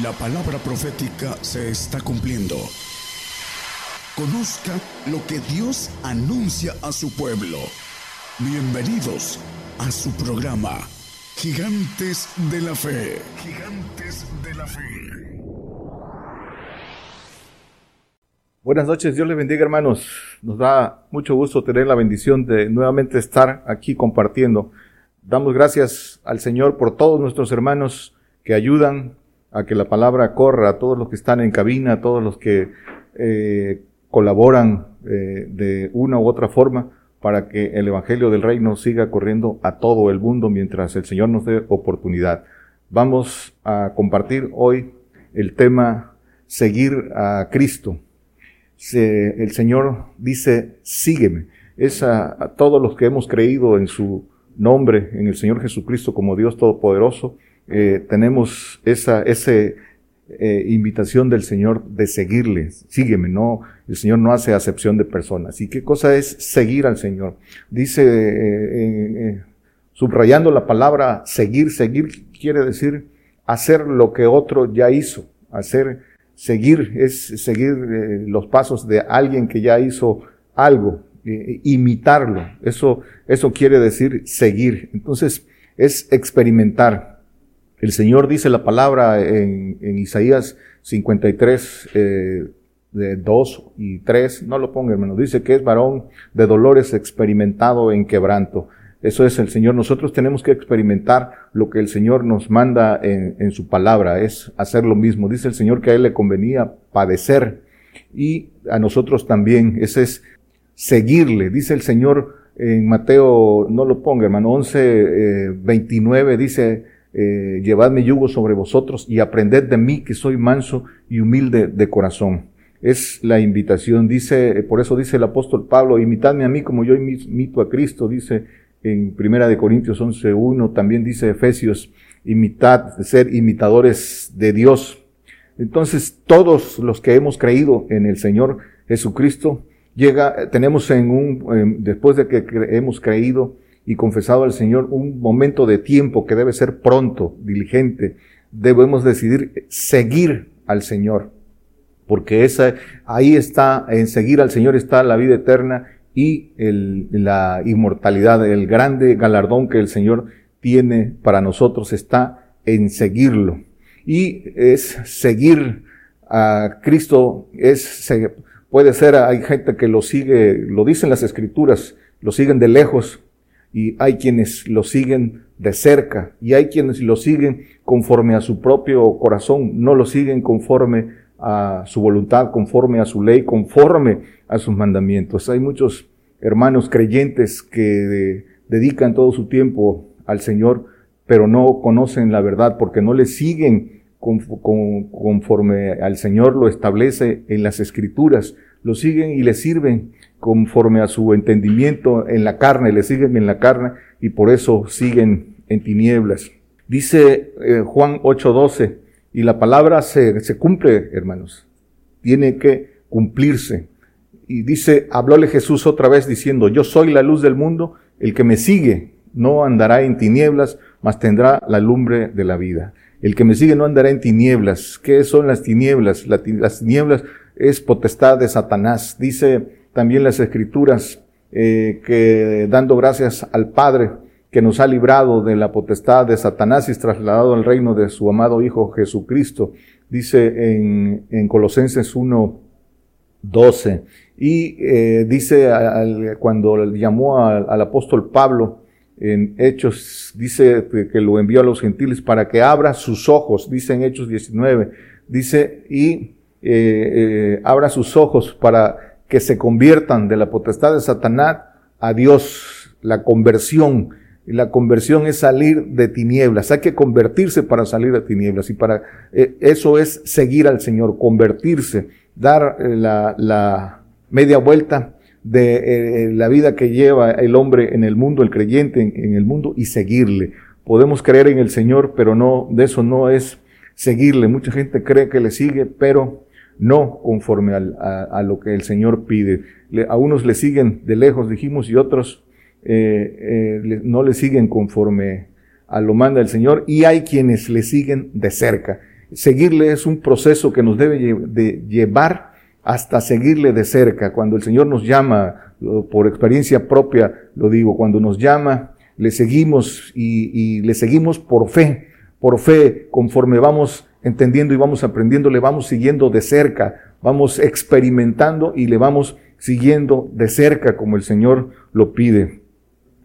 La palabra profética se está cumpliendo. Conozca lo que Dios anuncia a su pueblo. Bienvenidos a su programa, Gigantes de la Fe. Gigantes de la Fe. Buenas noches, Dios les bendiga hermanos. Nos da mucho gusto tener la bendición de nuevamente estar aquí compartiendo. Damos gracias al Señor por todos nuestros hermanos que ayudan a que la palabra corra, a todos los que están en cabina, a todos los que eh, colaboran eh, de una u otra forma para que el Evangelio del Reino siga corriendo a todo el mundo mientras el Señor nos dé oportunidad. Vamos a compartir hoy el tema seguir a Cristo. el Señor dice, sígueme. Es a, a todos los que hemos creído en su nombre, en el Señor Jesucristo como Dios Todopoderoso, eh, tenemos esa ese, eh, invitación del Señor de seguirle, sígueme, no, el Señor no hace acepción de personas. ¿Y qué cosa es seguir al Señor? Dice, eh, subrayando la palabra seguir, seguir quiere decir hacer lo que otro ya hizo, hacer, seguir es seguir los pasos de alguien que ya hizo algo, imitarlo, eso, eso quiere decir seguir. Entonces, es experimentar, el Señor dice la palabra en, Isaías 53, eh, de 2 y 3, no lo ponga hermano, dice que es varón de dolores experimentado en quebranto. Eso es el Señor. Nosotros tenemos que experimentar lo que el Señor nos manda en, en, su palabra, es hacer lo mismo. Dice el Señor que a Él le convenía padecer y a nosotros también. Ese es seguirle. Dice el Señor en Mateo, no lo ponga hermano, 11, eh, 29, dice, eh, llevad mi yugo sobre vosotros y aprended de mí que soy manso y humilde de corazón. Es la invitación, dice, por eso dice el apóstol Pablo, imitadme a mí como yo imito a Cristo, dice en Primera de Corintios 11.1, también dice Efesios, imitad, ser imitadores de Dios. Entonces, todos los que hemos creído en el Señor Jesucristo, llega, tenemos en un, después de que hemos creído, y confesado al Señor un momento de tiempo que debe ser pronto, diligente. Debemos decidir seguir al Señor, porque esa, ahí está, en seguir al Señor está la vida eterna y la inmortalidad, el grande galardón que el Señor tiene para nosotros está en seguirlo. Y es seguir a Cristo, es, puede ser, hay gente que lo sigue, lo dicen las escrituras, lo siguen de lejos, y hay quienes lo siguen de cerca y hay quienes lo siguen conforme a su propio corazón, no lo siguen conforme a su voluntad, conforme a su ley, conforme a sus mandamientos. Hay muchos hermanos creyentes que dedican todo su tiempo al Señor, pero no conocen la verdad porque no le siguen conforme al Señor lo establece en las escrituras, lo siguen y le sirven conforme a su entendimiento en la carne, le siguen en la carne y por eso siguen en tinieblas. Dice eh, Juan 8:12, y la palabra se, se cumple, hermanos, tiene que cumplirse. Y dice, hablóle Jesús otra vez diciendo, yo soy la luz del mundo, el que me sigue no andará en tinieblas, mas tendrá la lumbre de la vida. El que me sigue no andará en tinieblas. ¿Qué son las tinieblas? Las tinieblas es potestad de Satanás. Dice también las escrituras, eh, que dando gracias al Padre que nos ha librado de la potestad de Satanás y trasladado al reino de su amado Hijo Jesucristo, dice en, en Colosenses 1, 12. Y eh, dice cuando llamó al, apóstol Pablo en Hechos, dice que lo envió a los gentiles para que abra sus ojos, dice en Hechos 19, dice, y eh, eh, abra sus ojos para que se conviertan de la potestad de Satanás a Dios, la conversión. Y la conversión es salir de tinieblas. Hay que convertirse para salir de tinieblas. Y para eh, eso es seguir al Señor, convertirse, dar eh, la, la, media vuelta de eh, la vida que lleva el hombre en el mundo, el creyente en, el mundo, y seguirle. Podemos creer en el Señor, pero no, de eso no es seguirle. Mucha gente cree que le sigue, pero no conforme a, lo que el Señor pide. a unos le siguen de lejos, dijimos, y otros eh, eh, no le siguen conforme a lo manda el Señor, y hay quienes le siguen de cerca. seguirle es un proceso que nos debe de llevar hasta seguirle de cerca. Cuando el Señor nos llama, por experiencia propia lo digo, cuando nos llama, le seguimos y, y le seguimos por fe, por fe, conforme vamos entendiendo y vamos aprendiendo, le vamos siguiendo de cerca, vamos experimentando y le vamos siguiendo de cerca como el Señor lo pide.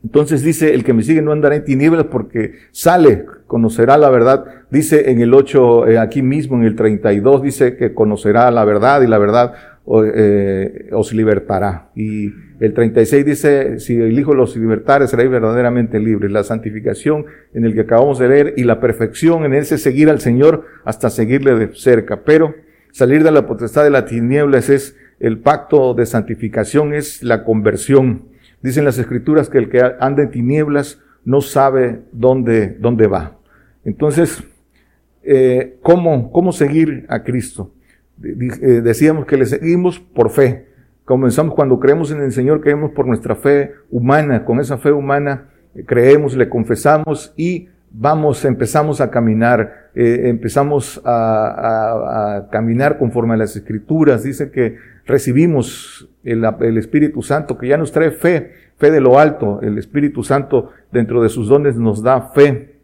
Entonces dice, el que me sigue no andará en tinieblas porque sale, conocerá la verdad. Dice en el 8, eh, aquí mismo en el 32, dice que conocerá la verdad y la verdad eh, os libertará. Y el 36 dice, si el Hijo los libertare, seréis verdaderamente libres. La santificación en el que acabamos de leer y la perfección en ese seguir al Señor hasta seguirle de cerca. Pero salir de la potestad de las tinieblas es el pacto de santificación, es la conversión Dicen las escrituras que el que anda en tinieblas no sabe dónde, dónde va. Entonces, eh, ¿cómo, ¿cómo seguir a Cristo? Eh, decíamos que le seguimos por fe. Comenzamos cuando creemos en el Señor, creemos por nuestra fe humana. Con esa fe humana eh, creemos, le confesamos y vamos, empezamos a caminar, empezamos a, a, caminar conforme a las escrituras. Dice que recibimos el, Espíritu Santo, que ya nos trae fe, fe de lo alto. El Espíritu Santo dentro de sus dones nos da fe.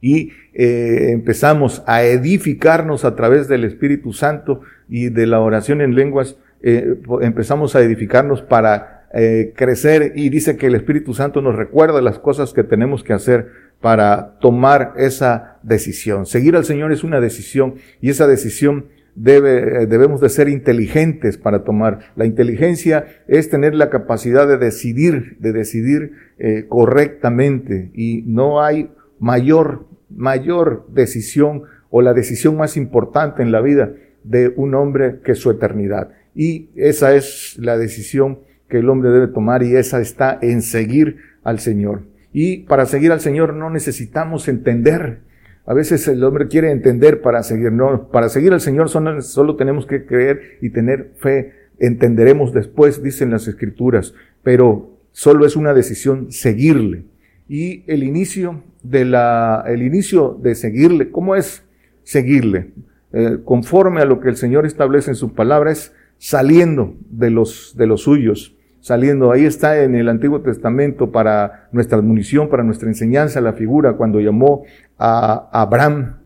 Y eh, empezamos a edificarnos a través del Espíritu Santo y de la oración en lenguas, eh, empezamos a edificarnos para eh, crecer y dice que el Espíritu Santo nos recuerda las cosas que tenemos que hacer para tomar esa decisión. Seguir al Señor es una decisión y esa decisión debe, eh, debemos de ser inteligentes para tomar. La inteligencia es tener la capacidad de decidir, de decidir eh, correctamente y no hay mayor, mayor decisión o la decisión más importante en la vida de un hombre que su eternidad. Y esa es la decisión que el hombre debe tomar y esa está en seguir al Señor. Y para seguir al Señor no necesitamos entender a veces el hombre quiere entender para seguir. No, para seguir al Señor solo, solo tenemos que creer y tener fe. Entenderemos después, dicen las escrituras, pero solo es una decisión seguirle. Y el inicio de la, el inicio de seguirle, ¿cómo es seguirle? Eh, conforme a lo que el Señor establece en su palabra es saliendo de los, de los suyos, saliendo. Ahí está en el Antiguo Testamento para nuestra admonición, para nuestra enseñanza, la figura cuando llamó a Abraham.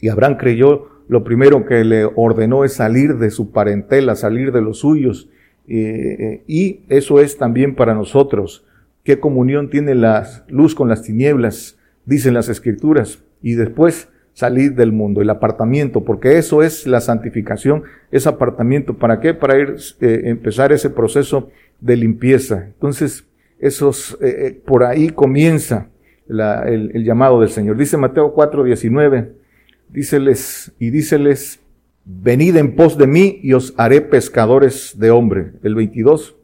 Y Abraham creyó, lo primero que le ordenó es salir de su parentela, salir de los suyos. Eh, y eso es también para nosotros. ¿Qué comunión tiene la luz con las tinieblas? Dicen las escrituras. Y después salir del mundo, el apartamiento, porque eso es la santificación, es apartamiento. ¿Para qué? Para ir, eh, empezar ese proceso de limpieza. Entonces, esos, eh, por ahí comienza el, llamado del Señor. Dice Mateo 4, 19, díceles, y díceles, venid en pos de mí y os haré pescadores de hombre. El 22.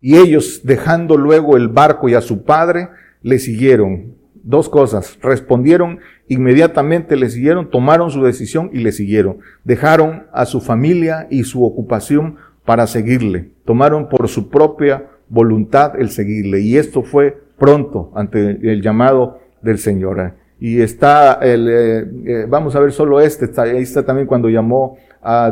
Y ellos, dejando luego el barco y a su padre, le siguieron. Dos cosas. Respondieron inmediatamente, le siguieron, tomaron su decisión y le siguieron. Dejaron a su familia y su ocupación para seguirle. Tomaron por su propia voluntad el seguirle. Y esto fue pronto ante el llamado del Señor. Y está el, eh, eh, vamos a ver solo este, está, ahí está también cuando llamó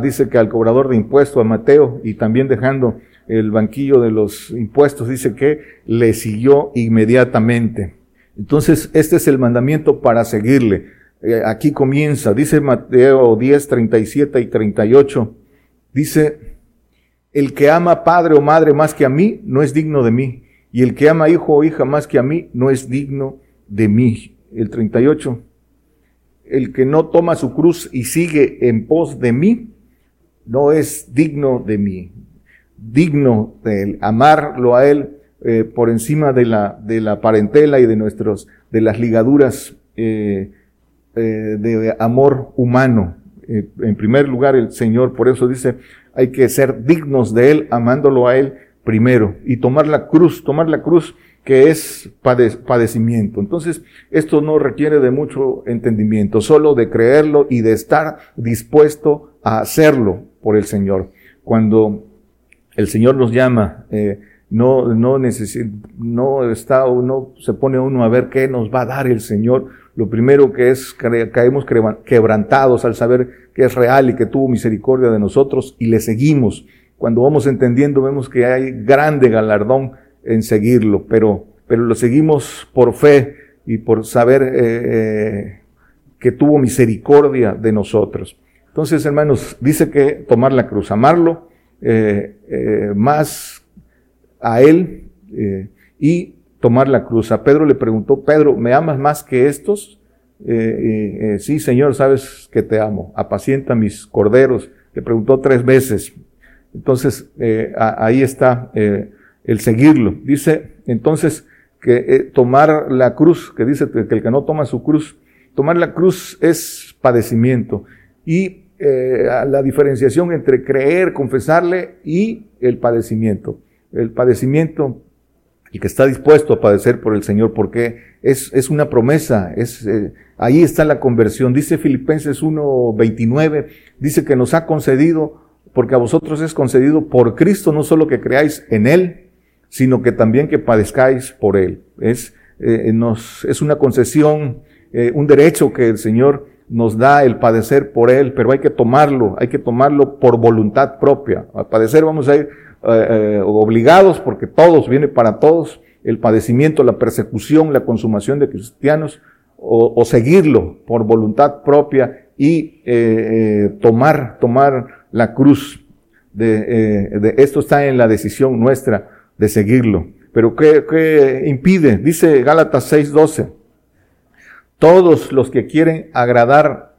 dice que al cobrador de impuestos, a Mateo, y también dejando el banquillo de los impuestos, dice que le siguió inmediatamente. Entonces, este es el mandamiento para seguirle. Eh, aquí comienza, dice Mateo 10, 37 y 38, dice, el que ama padre o madre más que a mí, no es digno de mí y el que ama hijo o hija más que a mí no es digno de mí. El 38. El que no toma su cruz y sigue en pos de mí no es digno de mí. Digno de amarlo a él eh, por encima de la, de la parentela y de nuestros, de las ligaduras eh, eh, de amor humano. en primer lugar, el Señor, por eso dice, hay que ser dignos de Él, amándolo a Él primero y tomar la cruz, tomar la cruz que es padecimiento. Entonces, esto no requiere de mucho entendimiento, solo de creerlo y de estar dispuesto a hacerlo por el Señor. Cuando el Señor nos llama, eh, no, no no está, no se pone uno a ver qué nos va a dar el Señor. Lo primero que es, caemos quebrantados al saber que es real y que tuvo misericordia de nosotros y le seguimos. Cuando vamos entendiendo vemos que hay grande galardón en seguirlo, pero, pero lo seguimos por fe y por saber eh, eh, que tuvo misericordia de nosotros. Entonces, hermanos, dice que tomar la cruz, amarlo eh, más a Él y tomar la cruz. A Pedro le preguntó, Pedro, ¿me amas más que estos? Sí, Señor, sabes que te amo. Apacienta mis corderos. Le preguntó tres veces. Entonces, ahí está el seguirlo. Dice entonces que eh, tomar la cruz, que dice que el que no toma su cruz, tomar la cruz es padecimiento. Y eh, la diferenciación entre creer, confesarle y el padecimiento. El padecimiento, y que está dispuesto a padecer por el Señor, porque es, es una promesa, es, eh, ahí está la conversión. Dice Filipenses 1.29, dice que nos ha concedido, porque a vosotros es concedido por Cristo, no solo que creáis en Él, sino que también que padezcáis por Él. Es, eh, nos, es una concesión, eh, un derecho que el Señor nos da el padecer por Él, pero hay que tomarlo, hay que tomarlo por voluntad propia. A padecer vamos a ir eh, obligados porque todos, viene para todos, el padecimiento, la persecución, la consumación de cristianos, o, o seguirlo por voluntad propia y tomar, tomar la cruz. De, de, esto está en la decisión nuestra de seguirlo. Pero ¿qué, impide? Dice Gálatas 6:12. Todos los que quieren agradar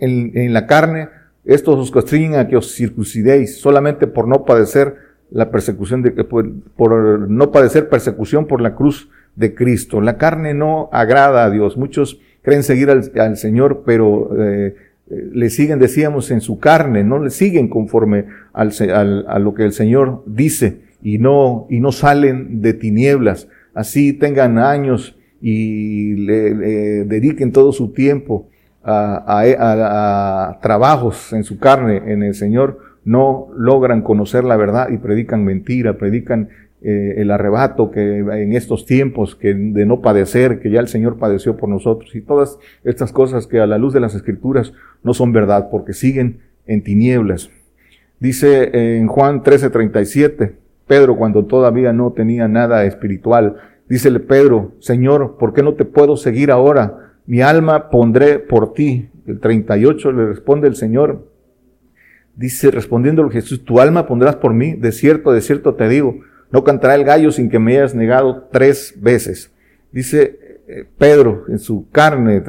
en, la carne, estos os constriñen a que os circuncidéis solamente por no padecer la persecución de, por, por, no padecer persecución por la cruz de Cristo. La carne no agrada a Dios. Muchos creen seguir al, Señor, pero eh, le siguen, decíamos, en su carne, no le siguen conforme al, a lo que el Señor dice y no, y no salen de tinieblas. Así tengan años y le, dediquen todo su tiempo a, a, trabajos en su carne, en el Señor, no logran conocer la verdad y predican mentira, predican eh, el arrebato que en estos tiempos que de no padecer, que ya el Señor padeció por nosotros y todas estas cosas que a la luz de las escrituras no son verdad porque siguen en tinieblas. Dice en Juan 13:37, Pedro cuando todavía no tenía nada espiritual. Dícele Pedro, Señor, ¿por qué no te puedo seguir ahora? Mi alma pondré por ti. El 38 le responde el Señor. Dice, respondiéndole Jesús, tu alma pondrás por mí. De cierto, de cierto te digo, no cantará el gallo sin que me hayas negado tres veces. Dice eh, Pedro en su carne,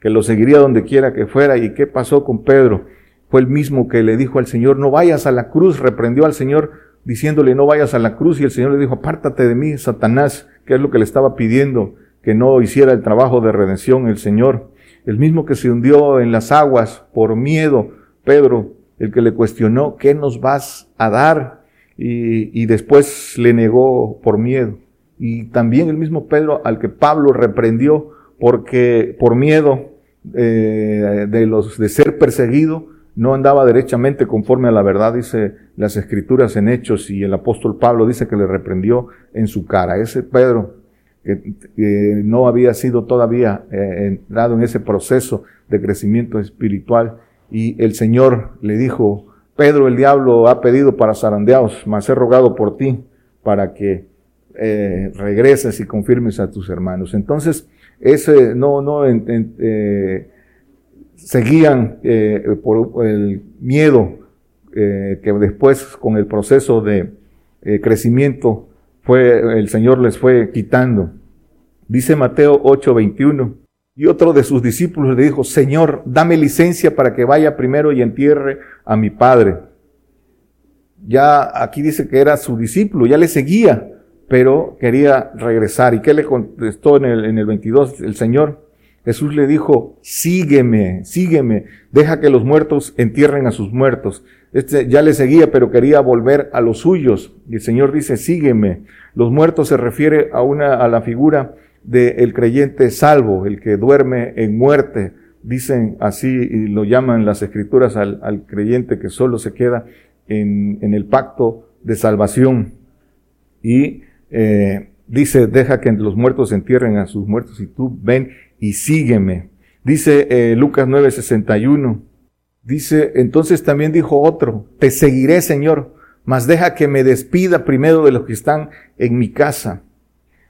que, lo seguiría donde quiera que fuera. ¿Y qué pasó con Pedro? Fue el mismo que le dijo al Señor, no vayas a la cruz, reprendió al Señor, diciéndole no vayas a la cruz y el Señor le dijo, apártate de mí, Satanás, que es lo que le estaba pidiendo, que no hiciera el trabajo de redención el Señor. El mismo que se hundió en las aguas por miedo, Pedro, el que le cuestionó, ¿qué nos vas a dar? Y, y después le negó por miedo. Y también el mismo Pedro al que Pablo reprendió porque por miedo eh, de los de ser perseguido, no andaba derechamente conforme a la verdad, dice las escrituras en Hechos, y el apóstol Pablo dice que le reprendió en su cara. Ese Pedro, que, no había sido todavía eh, entrado en ese proceso de crecimiento espiritual, y el Señor le dijo, Pedro, el diablo ha pedido para zarandeados, mas he rogado por ti para que eh, regreses y confirmes a tus hermanos. Entonces, ese no, no, eh, seguían eh, por el miedo que después con el proceso de crecimiento fue, el Señor les fue quitando. Dice Mateo 8:21. Y otro de sus discípulos le dijo, Señor, dame licencia para que vaya primero y entierre a mi padre. Ya aquí dice que era su discípulo, ya le seguía, pero quería regresar. ¿Y qué le contestó en el, en el 22 el Señor? Jesús le dijo, sígueme, sígueme, deja que los muertos entierren a sus muertos. Este ya le seguía, pero quería volver a los suyos. Y el Señor dice, sígueme. Los muertos se refiere a una, a la figura del creyente salvo, el que duerme en muerte. Dicen así y lo llaman las escrituras al, creyente que solo se queda en, en el pacto de salvación. y eh, dice, deja que los muertos entierren a sus muertos y tú ven y sígueme. Dice eh, Lucas 9:61, dice, entonces también dijo otro, te seguiré Señor, mas deja que me despida primero de los que están en mi casa.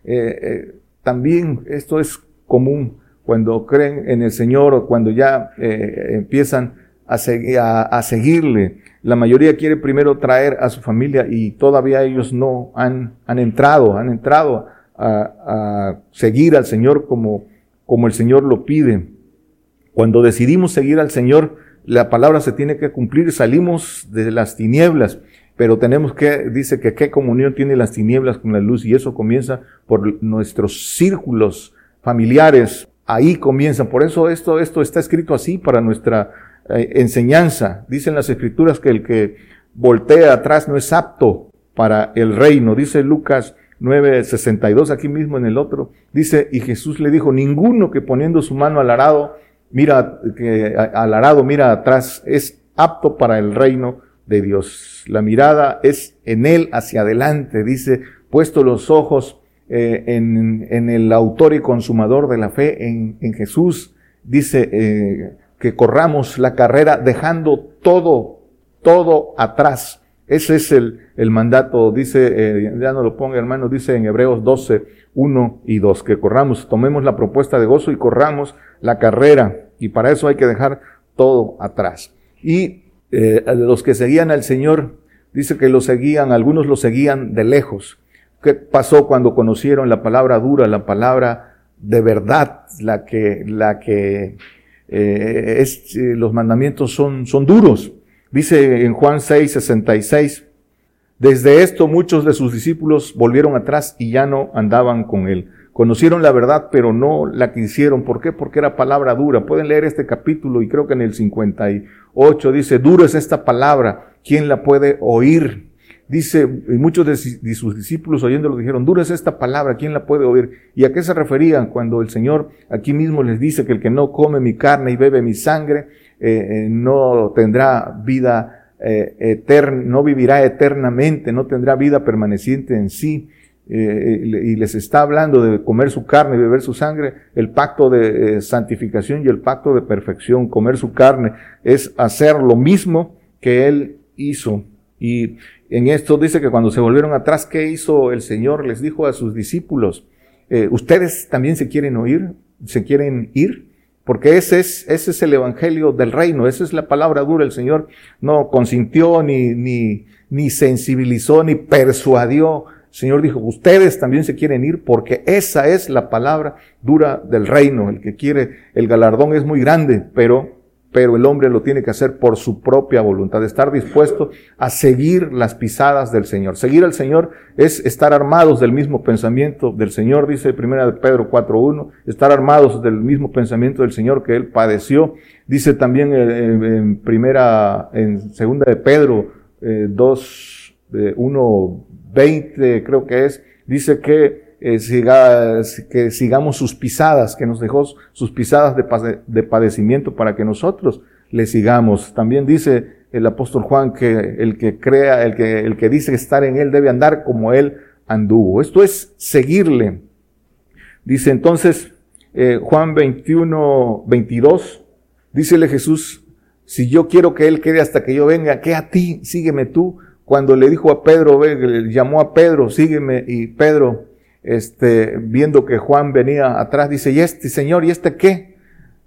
Eh, eh, también esto es común cuando creen en el Señor o cuando ya eh, empiezan a, seguirle. La mayoría quiere primero traer a su familia y todavía ellos no han, entrado, han entrado a, a seguir al Señor como, como el Señor lo pide. Cuando decidimos seguir al Señor, la palabra se tiene que cumplir, salimos de las tinieblas pero tenemos que, dice que qué comunión tiene las tinieblas con la luz y eso comienza por nuestros círculos familiares, ahí comienza, por eso esto, esto está escrito así para nuestra eh, enseñanza. Dicen las escrituras que el que voltea atrás no es apto para el reino, dice Lucas 9:62 aquí mismo en el otro, dice, y Jesús le dijo, ninguno que poniendo su mano al arado, mira, que al arado mira atrás, es apto para el reino de Dios. La mirada es en Él hacia adelante, dice, puesto los ojos eh, en, en, el autor y consumador de la fe, en, en Jesús, dice eh, que corramos la carrera dejando todo, todo atrás. Ese es el, el mandato, dice, eh, ya no lo ponga hermano, dice en Hebreos 12, 1 y 2, que corramos, tomemos la propuesta de gozo y corramos la carrera. Y para eso hay que dejar todo atrás. Y eh, los que seguían al Señor, dice que lo seguían, algunos lo seguían de lejos. ¿Qué pasó cuando conocieron la palabra dura, la palabra de verdad, la que, la que eh, es, eh, los mandamientos son, son duros? Dice en Juan 6, 66, desde esto muchos de sus discípulos volvieron atrás y ya no andaban con él. Conocieron la verdad, pero no la quisieron. ¿Por qué? Porque era palabra dura. Pueden leer este capítulo y creo que en el 58 dice, duro es esta palabra. ¿Quién la puede oír? Dice, y muchos de sus discípulos oyéndolo dijeron, dura es esta palabra, ¿quién la puede oír? ¿Y a qué se referían cuando el Señor aquí mismo les dice que el que no come mi carne y bebe mi sangre, eh, eh, no tendrá vida eh, eterna, no vivirá eternamente, no tendrá vida permaneciente en sí? Eh, y les está hablando de comer su carne y beber su sangre, el pacto de eh, santificación y el pacto de perfección, comer su carne, es hacer lo mismo que Él hizo. Y en esto dice que cuando se volvieron atrás, ¿qué hizo el Señor? Les dijo a sus discípulos, eh, ustedes también se quieren oír, se quieren ir, porque ese es, ese es el evangelio del reino, esa es la palabra dura. El Señor no consintió, ni, ni, ni sensibilizó, ni persuadió Señor dijo, ustedes también se quieren ir porque esa es la palabra dura del reino. El que quiere, el galardón es muy grande, pero, pero el hombre lo tiene que hacer por su propia voluntad, estar dispuesto a seguir las pisadas del Señor. Seguir al Señor es estar armados del mismo pensamiento del Señor, dice primera de Pedro 4.1, estar armados del mismo pensamiento del Señor que él padeció. Dice también en, primera, en segunda de Pedro 2, eh, 1, 20 creo que es, dice que, eh, siga, que sigamos sus pisadas, que nos dejó sus pisadas de, de padecimiento para que nosotros le sigamos. También dice el apóstol Juan que el que crea, el que, el que dice estar en él debe andar como él anduvo. Esto es seguirle. Dice entonces eh, Juan 21, 22, dícele Jesús, si yo quiero que él quede hasta que yo venga, que a ti, sígueme tú, cuando le dijo a Pedro, le llamó a Pedro, sígueme, y Pedro, este, viendo que Juan venía atrás, dice, ¿y este Señor, y este qué?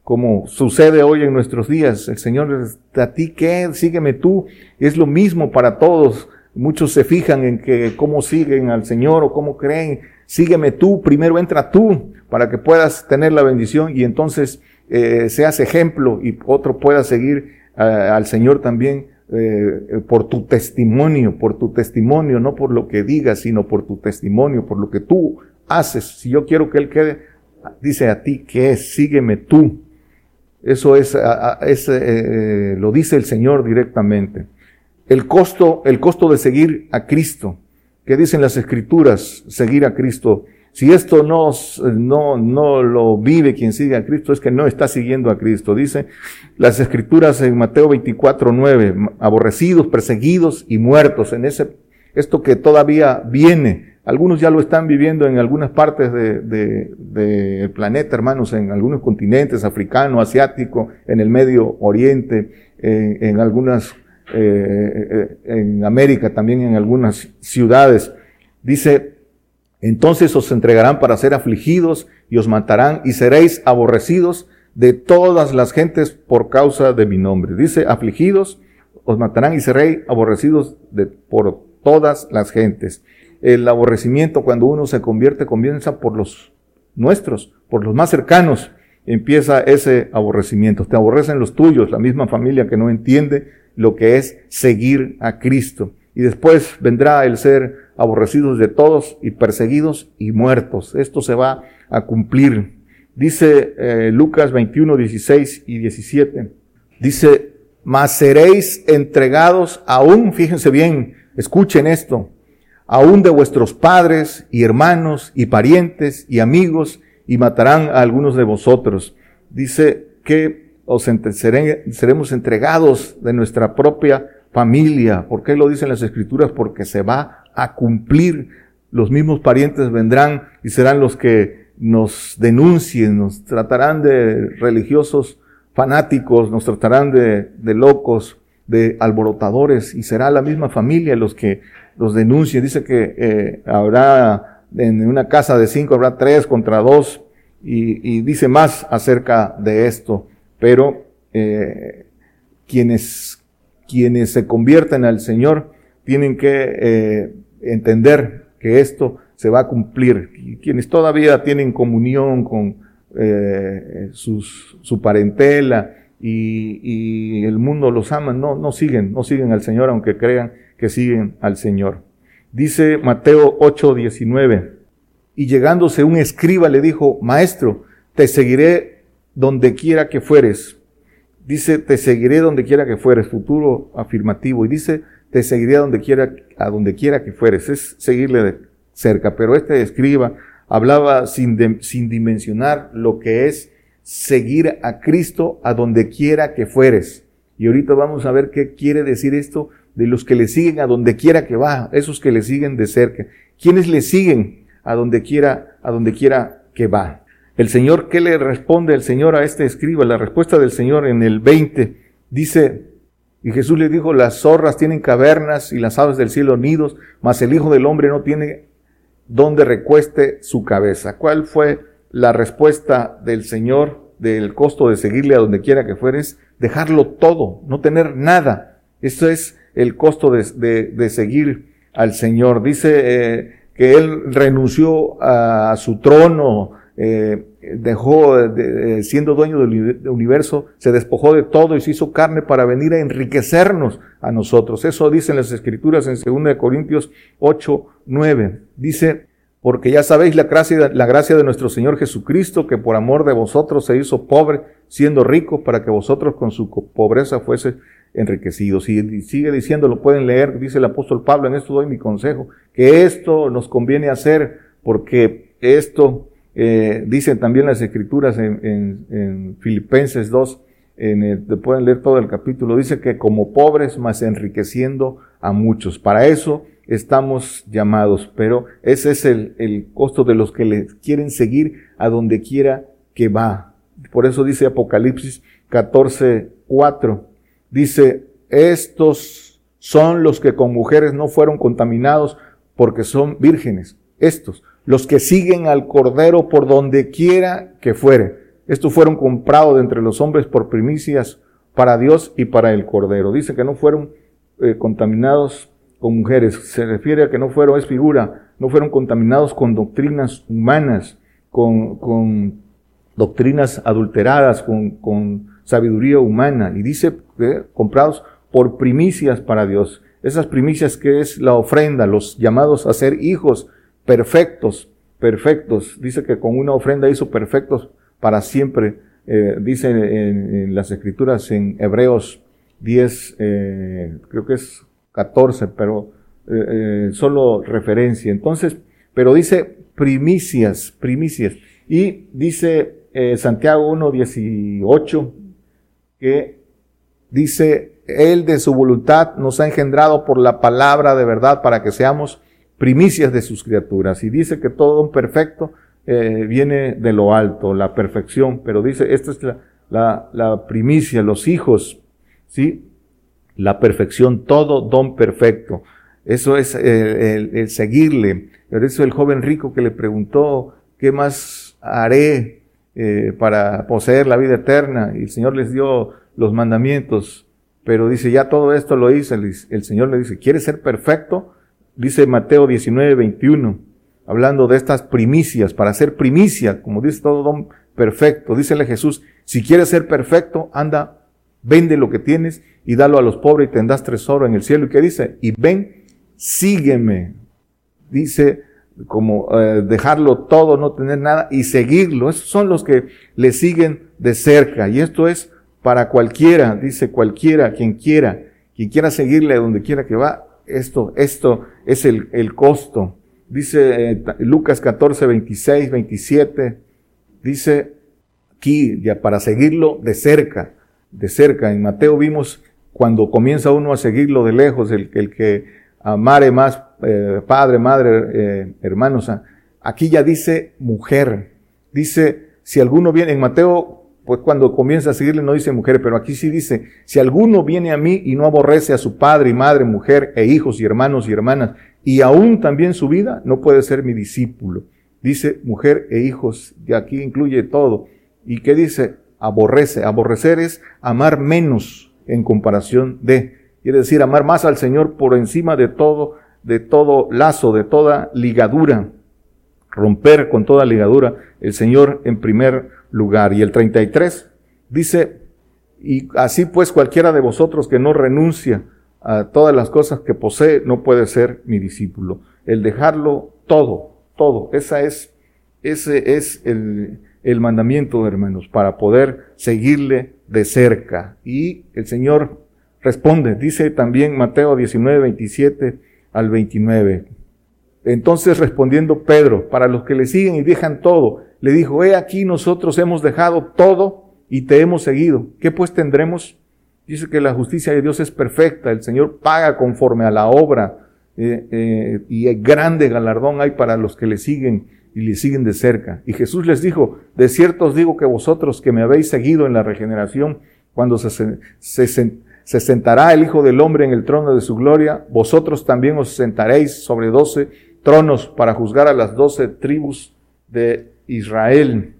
Como sucede hoy en nuestros días, el Señor, ¿a ti qué? Sígueme tú. Es lo mismo para todos. Muchos se fijan en que cómo siguen al Señor o cómo creen. Sígueme tú, primero entra tú para que puedas tener la bendición y entonces eh, seas ejemplo y otro pueda seguir eh, al Señor también eh, por tu testimonio, por tu testimonio, no por lo que digas, sino por tu testimonio, por lo que tú haces. Si yo quiero que Él quede, dice a ti que es, sígueme tú. Eso es, es eh, eh, lo dice el Señor directamente. El costo, el costo de seguir a Cristo. ¿Qué dicen las escrituras? Seguir a Cristo si esto no, no, no lo vive quien sigue a Cristo, es que no está siguiendo a Cristo. Dice las escrituras en Mateo 24, 9, aborrecidos, perseguidos y muertos en ese, esto que todavía viene. Algunos ya lo están viviendo en algunas partes del de, planeta, hermanos, en algunos continentes, africano, asiático, en el Medio Oriente, en algunas, eh, eh, en América, también en algunas ciudades. Dice, entonces os entregarán para ser afligidos y os matarán y seréis aborrecidos de todas las gentes por causa de mi nombre. Dice, afligidos, os matarán y seréis aborrecidos de, por todas las gentes el aborrecimiento cuando uno se convierte comienza por los nuestros, por los más cercanos, empieza ese aborrecimiento. Te aborrecen los tuyos, la misma familia que no entiende lo que es seguir a Cristo. Y después vendrá el ser aborrecidos de todos y perseguidos y muertos. Esto se va a cumplir. Dice eh, Lucas 21, 16 y 17. Dice, mas seréis entregados aún, fíjense bien, escuchen esto, aún de vuestros padres y hermanos y parientes y amigos, y matarán a algunos de vosotros. Dice que os seremos entregados de nuestra propia familia. ¿Por qué lo dicen las escrituras? Porque se va a cumplir. Los mismos parientes vendrán y serán los que nos denuncien, nos tratarán de religiosos fanáticos, nos tratarán de, de locos, de alborotadores, y será la misma familia los que los denuncia. Dice que eh, habrá en una casa de cinco, habrá tres contra dos, y, dice más acerca de esto. Pero eh, quienes, quienes se convierten al Señor tienen que eh, entender que esto se va a cumplir. Quienes todavía tienen comunión con sus, su parentela y, y, el mundo los ama, no, no siguen, no siguen al Señor aunque crean que siguen al Señor. Dice Mateo 8, 19, y llegándose un escriba le dijo, Maestro, te seguiré donde quiera que fueres. Dice, te seguiré donde quiera que fueres, futuro afirmativo. Y dice, te seguiré a donde quiera, a donde quiera que fueres. Es seguirle de cerca. Pero este escriba hablaba sin, sin dimensionar lo que es seguir a Cristo a donde quiera que fueres. Y ahorita vamos a ver qué quiere decir esto de los que le siguen a donde quiera que va, esos que le siguen de cerca. ¿Quiénes le siguen a donde quiera, a donde quiera que va? El Señor, ¿qué le responde el Señor a este escriba? La respuesta del Señor en el 20 dice, y Jesús le dijo, las zorras tienen cavernas y las aves del cielo nidos, mas el Hijo del Hombre no tiene donde recueste su cabeza. ¿Cuál fue la respuesta del Señor del costo de seguirle a donde quiera que fueres? Dejarlo todo, no tener nada. Esto es el costo de, seguir al Señor. Dice eh, que Él renunció a, su trono, eh, dejó, siendo dueño del universo, se despojó de todo y se hizo carne para venir a enriquecernos a nosotros. Eso dicen las escrituras en 2 Corintios 8, 9. Dice, porque ya sabéis la gracia, la gracia de nuestro Señor Jesucristo, que por amor de vosotros se hizo pobre, siendo rico, para que vosotros con su pobreza fuese enriquecidos. Y sigue diciendo, lo pueden leer, dice el apóstol Pablo, en esto doy mi consejo, que esto nos conviene hacer porque esto, eh, dicen también las escrituras en, Filipenses 2, en el, pueden leer todo el capítulo, dice que como pobres, más enriqueciendo a muchos. Para eso estamos llamados, pero ese es el, el costo de los que le quieren seguir a donde quiera que va. Por eso dice Apocalipsis 14, 4 Dice, estos son los que con mujeres no fueron contaminados porque son vírgenes. Estos, los que siguen al Cordero por donde quiera que fuere. Estos fueron comprados de entre los hombres por primicias para Dios y para el Cordero. Dice que no fueron eh, contaminados con mujeres. Se refiere a que no fueron, es figura, no fueron contaminados con doctrinas humanas, con, con doctrinas adulteradas, con, con sabiduría humana. Y dice, que comprados por primicias para Dios. Esas primicias que es la ofrenda, los llamados a ser hijos perfectos, perfectos. Dice que con una ofrenda hizo perfectos para siempre. Eh, dice en, las escrituras en Hebreos 10, eh, creo que es 14, pero eh, solo referencia. Entonces, pero dice primicias, primicias. Y dice Santiago 1, 18, que dice, Él de su voluntad nos ha engendrado por la palabra de verdad para que seamos primicias de sus criaturas. Y dice que todo don perfecto eh, viene de lo alto, la perfección, pero dice, esta es la, la, primicia, los hijos, ¿sí? La perfección, todo don perfecto. Eso es eh, el, seguirle. Por eso el joven rico que le preguntó, ¿qué más haré eh, para poseer la vida eterna? Y el Señor les dio los mandamientos, pero dice, ya todo esto lo hice. El, Señor le dice, ¿quieres ser perfecto? Dice Mateo 19, 21, hablando de estas primicias, para ser primicia, como dice todo don perfecto. Dícele Jesús, si quieres ser perfecto, anda, vende lo que tienes y dalo a los pobres y tendrás tesoro en el cielo. ¿Y qué dice? Y ven, sígueme. Dice, como eh, dejarlo todo, no tener nada y seguirlo. Esos son los que le siguen de cerca. Y esto es para cualquiera, dice cualquiera, quien quiera, quien quiera seguirle donde quiera que va, esto, esto es el, el costo. Dice eh, Lucas 14, 26, 27, dice aquí, ya para seguirlo de cerca, de cerca. En Mateo vimos cuando comienza uno a seguirlo de lejos, el, que amare más eh, padre, madre, eh, hermanos. Aquí ya dice mujer. Dice, si alguno viene, en Mateo pues cuando comienza a seguirle no dice mujer, pero aquí sí dice, si alguno viene a mí y no aborrece a su padre y madre, mujer e hijos y hermanos y hermanas, y aún también su vida, no puede ser mi discípulo. Dice mujer e hijos, y aquí incluye todo. ¿Y qué dice? Aborrece. Aborrecer es amar menos en comparación de. Quiere decir, amar más al Señor por encima de todo, de todo lazo, de toda ligadura. Romper con toda ligadura el Señor en primer lugar. Y el 33 dice, y así pues cualquiera de vosotros que no renuncia a todas las cosas que posee no puede ser mi discípulo. El dejarlo todo, todo. Esa es, ese es el, el mandamiento, hermanos, para poder seguirle de cerca. Y el Señor responde, dice también Mateo 19, 27 al 29. Entonces respondiendo Pedro, para los que le siguen y dejan todo, le dijo, he aquí nosotros hemos dejado todo y te hemos seguido. ¿Qué pues tendremos? Dice que la justicia de Dios es perfecta, el Señor paga conforme a la obra eh, eh, y grande galardón hay para los que le siguen y le siguen de cerca. Y Jesús les dijo, de cierto os digo que vosotros que me habéis seguido en la regeneración, cuando se, se sentará el Hijo del Hombre en el trono de su gloria, vosotros también os sentaréis sobre doce tronos para juzgar a las doce tribus de Israel,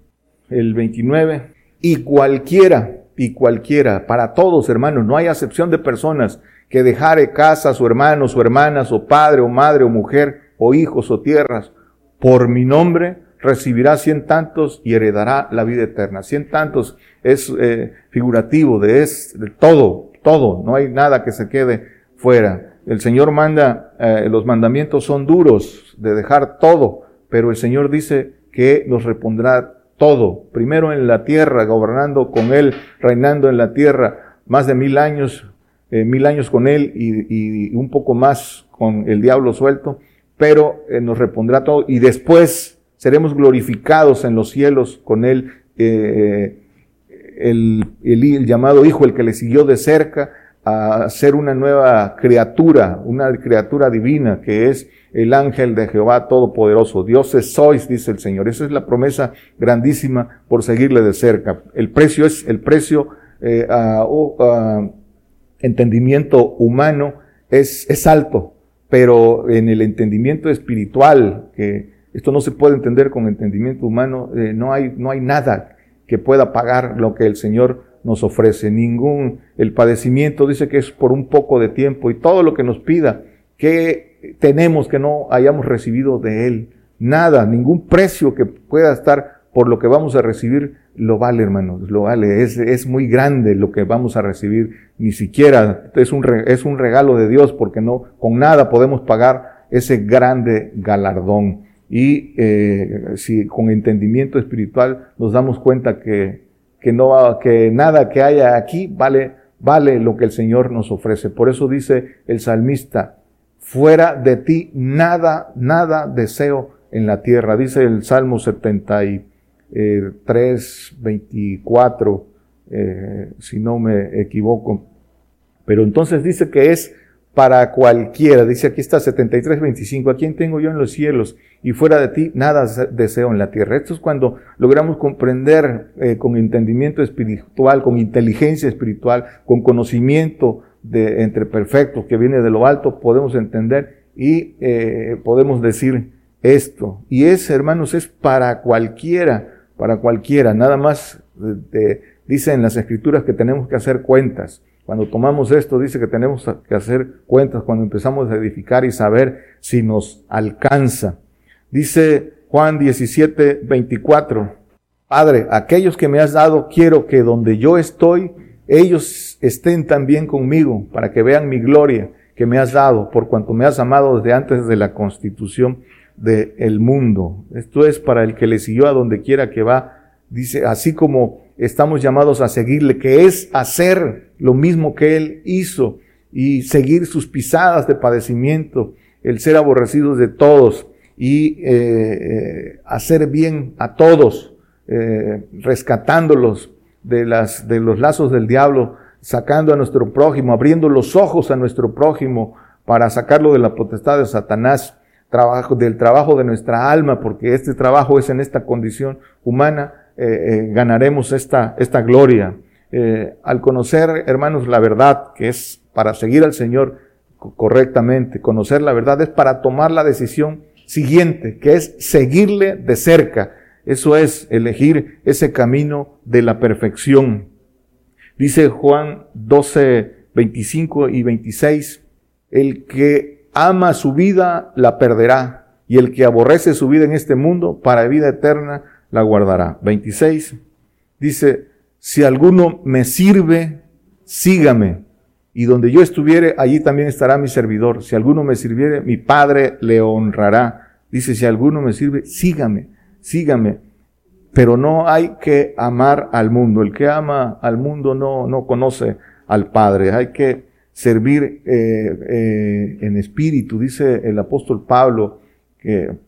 el 29, y cualquiera, y cualquiera, para todos hermanos, no hay acepción de personas que dejare casa, su hermano, su hermana, su padre o madre o mujer o hijos o tierras, por mi nombre, recibirá cien tantos y heredará la vida eterna. Cien tantos es eh, figurativo de, es, de todo, todo, no hay nada que se quede fuera. El Señor manda, eh, los mandamientos son duros de dejar todo, pero el Señor dice, que nos repondrá todo, primero en la tierra, gobernando con Él, reinando en la tierra más de mil años, eh, mil años con Él y, un poco más con el diablo suelto, pero eh, nos repondrá todo y después seremos glorificados en los cielos con Él, el, el llamado Hijo, el que le siguió de cerca, a ser una nueva criatura, una criatura divina que es el ángel de Jehová Todopoderoso. Dioses sois, dice el Señor. Esa es la promesa grandísima por seguirle de cerca. El precio es el precio eh, a, entendimiento humano es, es alto, pero en el entendimiento espiritual, que esto no se puede entender con entendimiento humano, eh, no, hay, no hay nada que pueda pagar lo que el Señor nos ofrece. Ningún, el padecimiento dice que es por un poco de tiempo y todo lo que nos pida, que tenemos que no hayamos recibido de Él. Nada, ningún precio que pueda estar por lo que vamos a recibir, lo vale, hermanos, lo vale. Es, es muy grande lo que vamos a recibir. Ni siquiera es un, es un regalo de Dios porque no, con nada podemos pagar ese grande galardón. Y eh, si con entendimiento espiritual nos damos cuenta que que nada que haya aquí vale vale lo que el Señor nos ofrece. Por eso dice el salmista, fuera de ti nada nada deseo en la tierra. Dice el Salmo 73 24 eh, si no me equivoco. Pero entonces dice que es para cualquiera. Dice aquí está 73.25, ¿a quién tengo yo en los cielos? Y fuera de ti nada deseo en la tierra. Esto es cuando logramos comprender eh, con entendimiento espiritual, con inteligencia espiritual, con conocimiento de, entre perfectos que viene de lo alto, podemos entender y eh, podemos decir esto. Y es, hermanos, es para cualquiera, para cualquiera. Nada más eh, dice en las escrituras que tenemos que hacer cuentas. Cuando tomamos esto, dice que tenemos que hacer cuentas cuando empezamos a edificar y saber si nos alcanza. Dice Juan 17, 24, Padre, aquellos que me has dado, quiero que donde yo estoy, ellos estén también conmigo, para que vean mi gloria que me has dado, por cuanto me has amado desde antes de la constitución del mundo. Esto es para el que le siguió a donde quiera que va. Dice, así como estamos llamados a seguirle, que es hacer lo mismo que Él hizo y seguir sus pisadas de padecimiento, el ser aborrecidos de todos y eh, eh, hacer bien a todos, eh, rescatándolos de, las, de los lazos del diablo, sacando a nuestro prójimo, abriendo los ojos a nuestro prójimo para sacarlo de la potestad de Satanás, trabajo, del trabajo de nuestra alma, porque este trabajo es en esta condición humana, eh, eh, ganaremos esta, esta gloria. Eh, al conocer, hermanos, la verdad, que es para seguir al Señor correctamente, conocer la verdad es para tomar la decisión siguiente, que es seguirle de cerca. Eso es elegir ese camino de la perfección. Dice Juan 12, 25 y 26, el que ama su vida la perderá, y el que aborrece su vida en este mundo para vida eterna la guardará. 26 dice, si alguno me sirve, sígame, y donde yo estuviere, allí también estará mi servidor. Si alguno me sirviere, mi Padre le honrará. Dice, si alguno me sirve, sígame, sígame. Pero no hay que amar al mundo. El que ama al mundo no, no conoce al Padre. Hay que servir eh, eh, en espíritu. Dice el apóstol Pablo que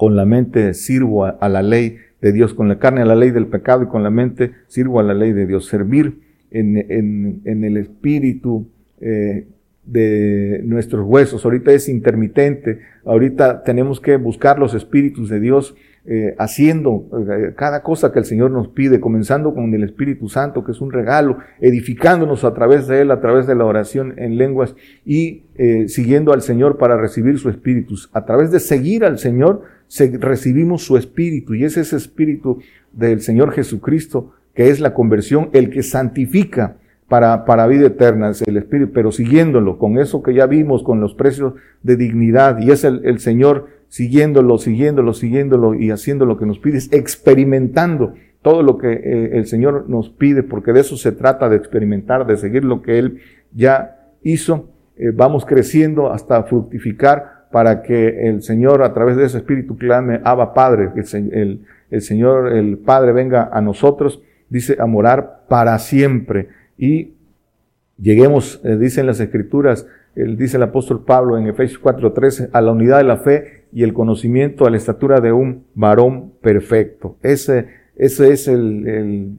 con la mente sirvo a, la ley de Dios, con la carne a la ley del pecado y con la mente sirvo a la ley de Dios. Servir en, en, en el espíritu eh, de nuestros huesos. Ahorita es intermitente. Ahorita tenemos que buscar los espíritus de Dios eh, haciendo eh, cada cosa que el Señor nos pide, comenzando con el Espíritu Santo, que es un regalo, edificándonos a través de Él, a través de la oración en lenguas y eh, siguiendo al Señor para recibir su Espíritu. A través de seguir al Señor, recibimos su Espíritu y es ese Espíritu del Señor Jesucristo que es la conversión, el que santifica para, para vida eterna, es el Espíritu, pero siguiéndolo con eso que ya vimos, con los precios de dignidad y es el, el Señor siguiéndolo, siguiéndolo, siguiéndolo y haciendo lo que nos pides, experimentando todo lo que eh, el Señor nos pide, porque de eso se trata, de experimentar, de seguir lo que Él ya hizo. Eh, vamos creciendo hasta fructificar para que el Señor a través de ese Espíritu clame, Abba Padre, el, el, Señor, el Padre venga a nosotros, dice, a morar para siempre. Y lleguemos, eh, dicen las Escrituras, dice el apóstol Pablo en Efesios 4:13, a la unidad de la fe y el conocimiento a la estatura de un varón perfecto. Ese, ese es el, el,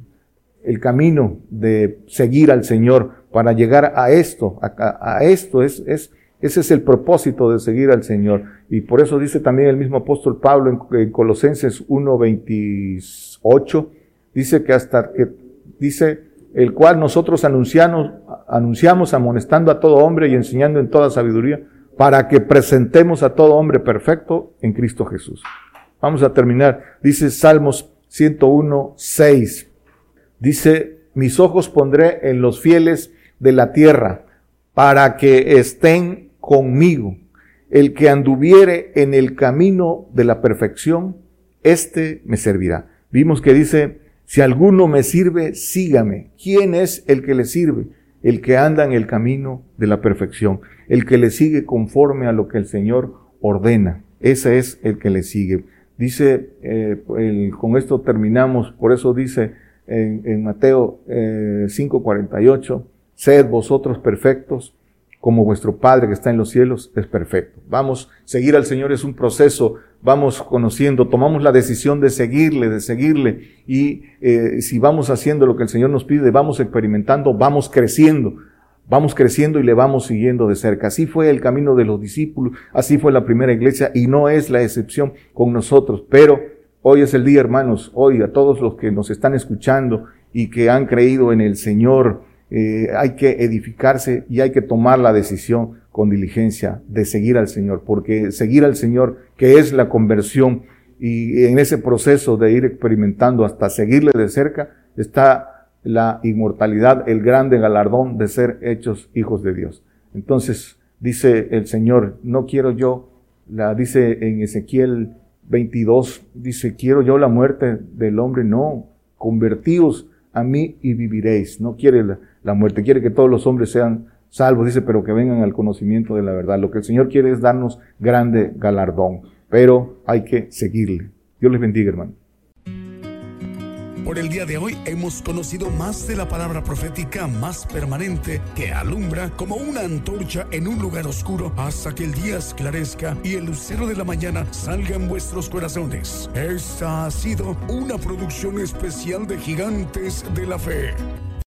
el camino de seguir al Señor para llegar a esto, a, esto es, es, ese es el propósito de seguir al Señor. Y por eso dice también el mismo apóstol Pablo en, en Colosenses 1.28, dice que hasta que, dice, el cual nosotros anunciamos, anunciamos amonestando a todo hombre y enseñando en toda sabiduría, para que presentemos a todo hombre perfecto en Cristo Jesús. Vamos a terminar. Dice Salmos 101, 6. Dice, mis ojos pondré en los fieles de la tierra, para que estén conmigo. El que anduviere en el camino de la perfección, éste me servirá. Vimos que dice, si alguno me sirve, sígame. ¿Quién es el que le sirve? El que anda en el camino de la perfección, el que le sigue conforme a lo que el Señor ordena. Ese es el que le sigue. Dice, eh, con esto terminamos, por eso dice en, Mateo eh, 5:48, sed vosotros perfectos como vuestro Padre que está en los cielos es perfecto. Vamos, seguir al Señor es un proceso vamos conociendo, tomamos la decisión de seguirle, de seguirle, y eh, si vamos haciendo lo que el Señor nos pide, vamos experimentando, vamos creciendo, vamos creciendo y le vamos siguiendo de cerca. Así fue el camino de los discípulos, así fue la primera iglesia y no es la excepción con nosotros. Pero hoy es el día, hermanos, hoy a todos los que nos están escuchando y que han creído en el Señor, eh, hay que edificarse y hay que tomar la decisión con diligencia de seguir al Señor, porque seguir al Señor, que es la conversión, y en ese proceso de ir experimentando hasta seguirle de cerca, está la inmortalidad, el grande galardón de ser hechos hijos de Dios. Entonces, dice el Señor, no quiero yo, la dice en Ezequiel 22, dice, quiero yo la muerte del hombre, no, convertíos a mí y viviréis. No quiere la, muerte, quiere que todos los hombres sean salvos, dice, pero que vengan al conocimiento de la verdad. Lo que el Señor quiere es darnos grande galardón, pero hay que seguirle. Dios les bendiga, hermano. Por el día de hoy hemos conocido más de la palabra profética más permanente que alumbra como una antorcha en un lugar oscuro hasta que el día esclarezca y el lucero de la mañana salga en vuestros corazones. Esta ha sido una producción especial de Gigantes de la Fe.